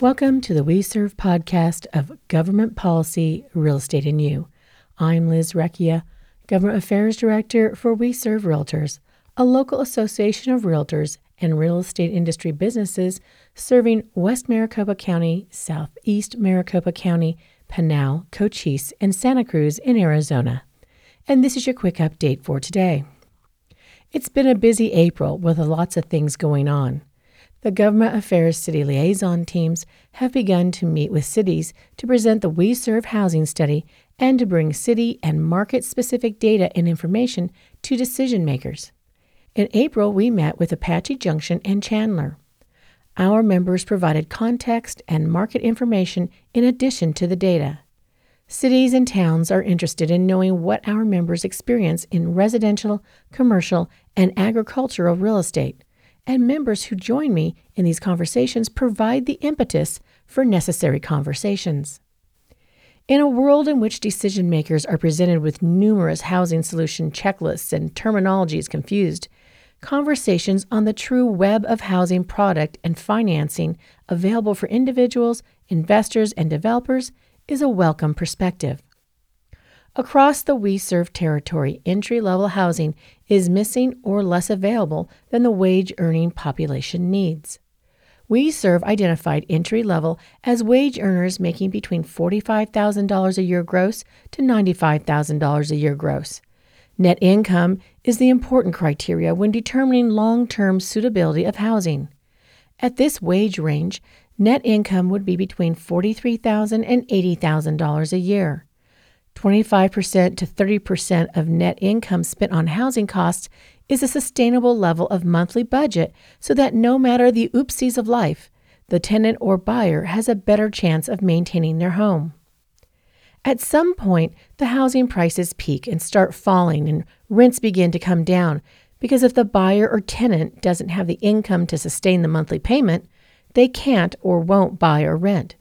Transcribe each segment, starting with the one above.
Welcome to the WeSERV podcast of Government Policy, Real Estate, and You. I'm Liz Recchia, Government Affairs Director for WeSERV Realtors, a local association of realtors and real estate industry businesses serving West Maricopa County, Southeast Maricopa County, Pinal, Cochise, and Santa Cruz in Arizona. And this is your quick update for today. It's been a busy April with lots of things going on. The Government Affairs City Liaison teams have begun to meet with cities to present the WeSERV housing study and to bring city and market specific data and information to decision makers. In April, we met with Apache Junction and Chandler. Our members provided context and market information in addition to the data. Cities and towns are interested in knowing what our members experience in residential, commercial, and agricultural real estate and members who join me in these conversations provide the impetus for necessary conversations. In a world in which decision makers are presented with numerous housing solution checklists and terminologies confused, conversations on the true web of housing product and financing available for individuals, investors, and developers is a welcome perspective. Across the WeSERV territory, entry level housing is missing or less available than the wage earning population needs. WeSERV identified entry level as wage earners making between $45,000 a year gross to $95,000 a year gross. Net income is the important criteria when determining long term suitability of housing. At this wage range, net income would be between $43,000 and $80,000 a year. 25% to 30% of net income spent on housing costs is a sustainable level of monthly budget so that no matter the oopsies of life, the tenant or buyer has a better chance of maintaining their home. At some point, the housing prices peak and start falling, and rents begin to come down because if the buyer or tenant doesn't have the income to sustain the monthly payment, they can't or won't buy or rent.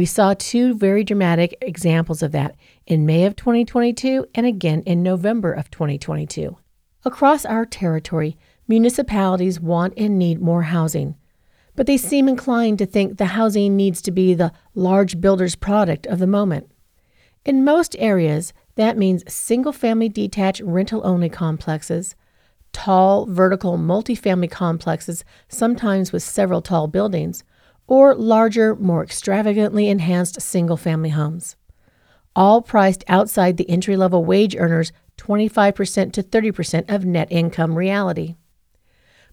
We saw two very dramatic examples of that in May of 2022 and again in November of 2022. Across our territory, municipalities want and need more housing, but they seem inclined to think the housing needs to be the large builder's product of the moment. In most areas, that means single family detached rental only complexes, tall vertical multifamily complexes, sometimes with several tall buildings, or larger, more extravagantly enhanced single family homes. All priced outside the entry level wage earners' 25% to 30% of net income reality.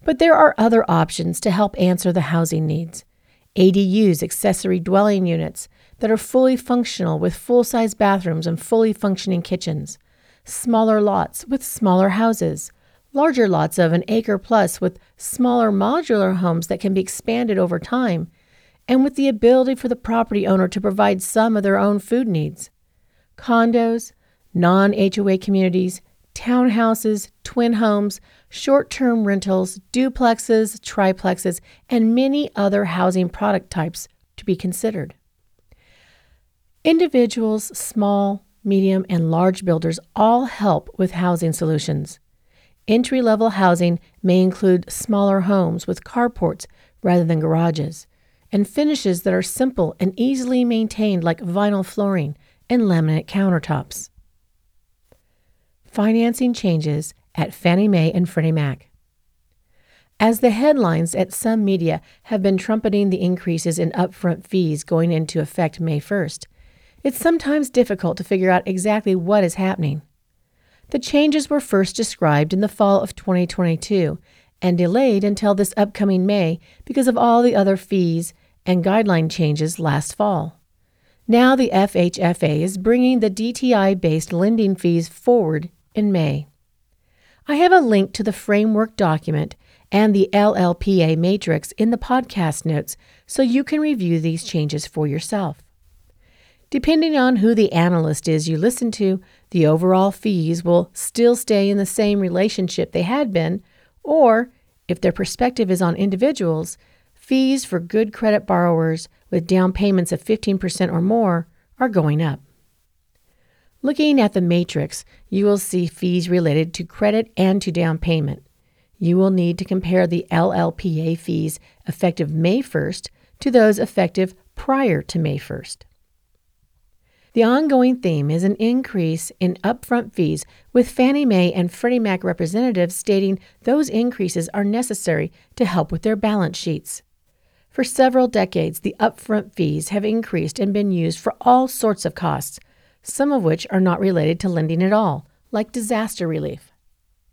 But there are other options to help answer the housing needs. ADUs, accessory dwelling units, that are fully functional with full size bathrooms and fully functioning kitchens. Smaller lots with smaller houses. Larger lots of an acre plus with smaller modular homes that can be expanded over time and with the ability for the property owner to provide some of their own food needs. Condos, non HOA communities, townhouses, twin homes, short term rentals, duplexes, triplexes, and many other housing product types to be considered. Individuals, small, medium, and large builders all help with housing solutions. Entry level housing may include smaller homes with carports rather than garages and finishes that are simple and easily maintained, like vinyl flooring and laminate countertops. Financing changes at Fannie Mae and Freddie Mac. As the headlines at some media have been trumpeting the increases in upfront fees going into effect May 1st, it's sometimes difficult to figure out exactly what is happening. The changes were first described in the fall of 2022 and delayed until this upcoming May because of all the other fees and guideline changes last fall. Now the FHFA is bringing the DTI based lending fees forward in May. I have a link to the framework document and the LLPA matrix in the podcast notes so you can review these changes for yourself. Depending on who the analyst is you listen to, the overall fees will still stay in the same relationship they had been, or if their perspective is on individuals, Fees for good credit borrowers with down payments of 15% or more are going up. Looking at the matrix, you will see fees related to credit and to down payment. You will need to compare the LLPA fees effective May 1st to those effective prior to May 1st. The ongoing theme is an increase in upfront fees, with Fannie Mae and Freddie Mac representatives stating those increases are necessary to help with their balance sheets. For several decades, the upfront fees have increased and been used for all sorts of costs, some of which are not related to lending at all, like disaster relief.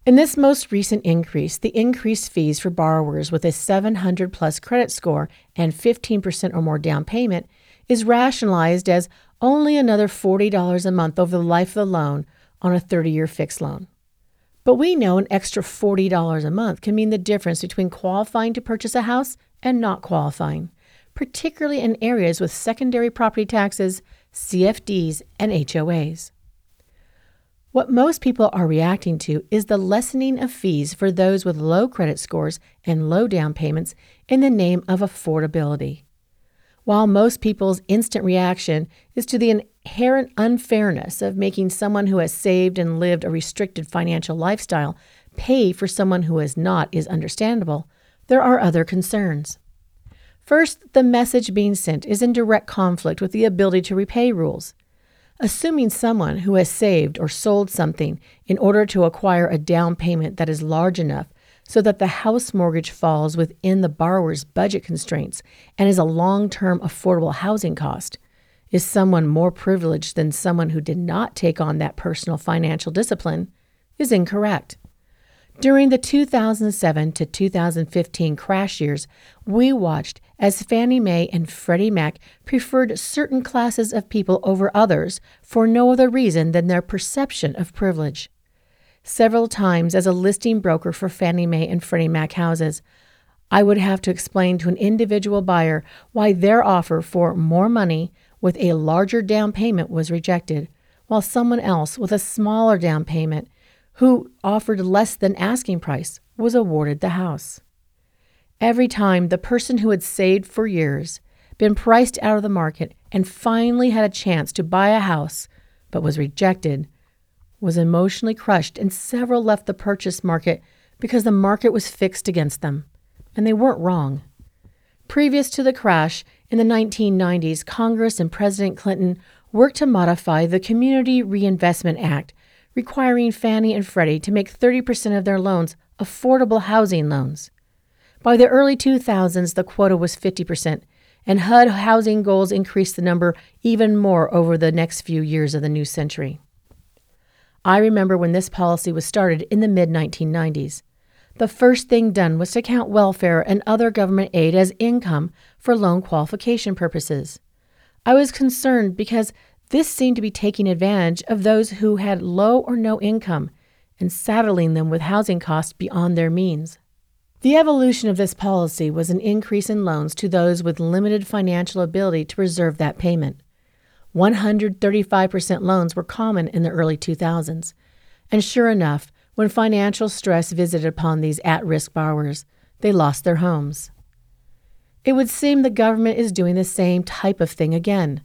In this most recent increase, the increased fees for borrowers with a 700 plus credit score and 15% or more down payment is rationalized as only another $40 a month over the life of the loan on a 30 year fixed loan. But we know an extra $40 a month can mean the difference between qualifying to purchase a house and not qualifying, particularly in areas with secondary property taxes, CFDs, and HOAs. What most people are reacting to is the lessening of fees for those with low credit scores and low down payments in the name of affordability. While most people's instant reaction is to the inherent unfairness of making someone who has saved and lived a restricted financial lifestyle pay for someone who has not is understandable, there are other concerns. First, the message being sent is in direct conflict with the ability to repay rules. Assuming someone who has saved or sold something in order to acquire a down payment that is large enough so that the house mortgage falls within the borrower's budget constraints and is a long term affordable housing cost. Is someone more privileged than someone who did not take on that personal financial discipline? Is incorrect. During the 2007 to 2015 crash years, we watched as Fannie Mae and Freddie Mac preferred certain classes of people over others for no other reason than their perception of privilege several times as a listing broker for Fannie Mae and Freddie Mac houses. I would have to explain to an individual buyer why their offer for more money with a larger down payment was rejected, while someone else with a smaller down payment who offered less than asking price was awarded the house. Every time the person who had saved for years, been priced out of the market, and finally had a chance to buy a house but was rejected was emotionally crushed, and several left the purchase market because the market was fixed against them. And they weren't wrong. Previous to the crash in the 1990s, Congress and President Clinton worked to modify the Community Reinvestment Act, requiring Fannie and Freddie to make 30% of their loans affordable housing loans. By the early 2000s, the quota was 50%, and HUD housing goals increased the number even more over the next few years of the new century. I remember when this policy was started in the mid 1990s. The first thing done was to count welfare and other government aid as income for loan qualification purposes. I was concerned because this seemed to be taking advantage of those who had low or no income and saddling them with housing costs beyond their means. The evolution of this policy was an increase in loans to those with limited financial ability to preserve that payment. 135% loans were common in the early 2000s. And sure enough, when financial stress visited upon these at risk borrowers, they lost their homes. It would seem the government is doing the same type of thing again.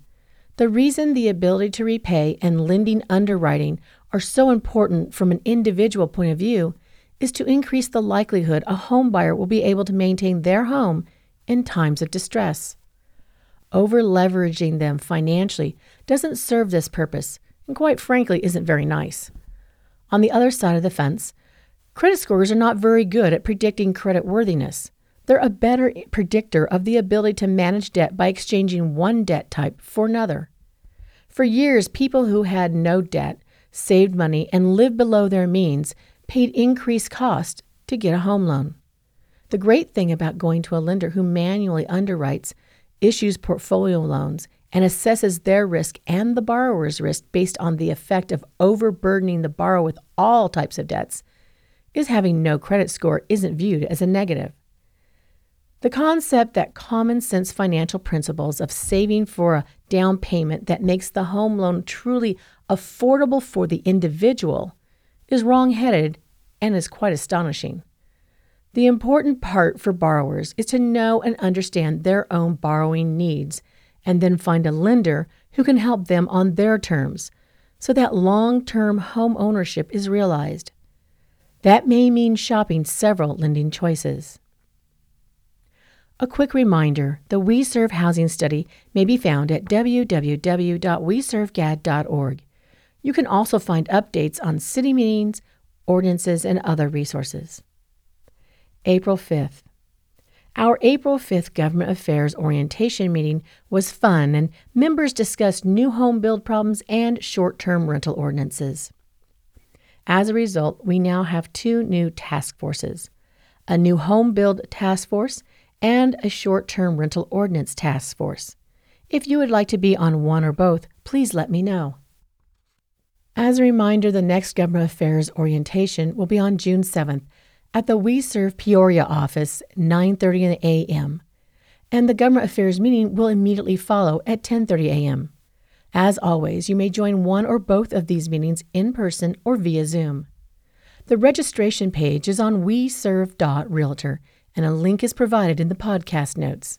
The reason the ability to repay and lending underwriting are so important from an individual point of view is to increase the likelihood a homebuyer will be able to maintain their home in times of distress. Over leveraging them financially doesn't serve this purpose, and quite frankly, isn't very nice. On the other side of the fence, credit scores are not very good at predicting credit worthiness. They're a better predictor of the ability to manage debt by exchanging one debt type for another. For years, people who had no debt, saved money, and lived below their means paid increased cost to get a home loan. The great thing about going to a lender who manually underwrites issues portfolio loans, and assesses their risk and the borrower's risk based on the effect of overburdening the borrower with all types of debts, is having no credit score isn't viewed as a negative. The concept that common sense financial principles of saving for a down payment that makes the home loan truly affordable for the individual is wrong headed and is quite astonishing. The important part for borrowers is to know and understand their own borrowing needs and then find a lender who can help them on their terms so that long term home ownership is realized. That may mean shopping several lending choices. A quick reminder the WeSERV housing study may be found at www.weservegad.org. You can also find updates on city meetings, ordinances, and other resources. April 5th. Our April 5th Government Affairs Orientation meeting was fun, and members discussed new home build problems and short term rental ordinances. As a result, we now have two new task forces a new home build task force and a short term rental ordinance task force. If you would like to be on one or both, please let me know. As a reminder, the next Government Affairs orientation will be on June 7th at the WeSERV Peoria office, 9:30 a.m. And the Government Affairs meeting will immediately follow at 10:30 a.m. As always, you may join one or both of these meetings in person or via Zoom. The registration page is on weserve.realtor and a link is provided in the podcast notes.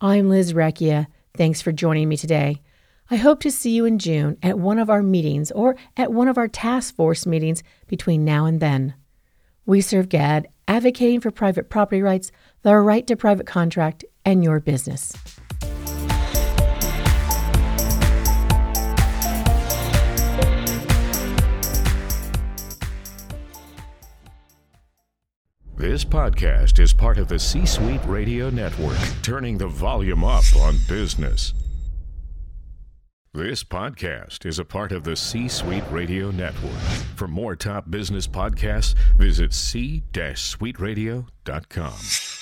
I'm Liz Recchia. Thanks for joining me today. I hope to see you in June at one of our meetings or at one of our task force meetings between now and then. WeSERV GAD, advocating for private property rights, the right to private contract, and your business. This podcast is part of the C Suite Radio Network, turning the volume up on business. This podcast is a part of the C Suite Radio Network. For more top business podcasts, visit c-suiteradio.com.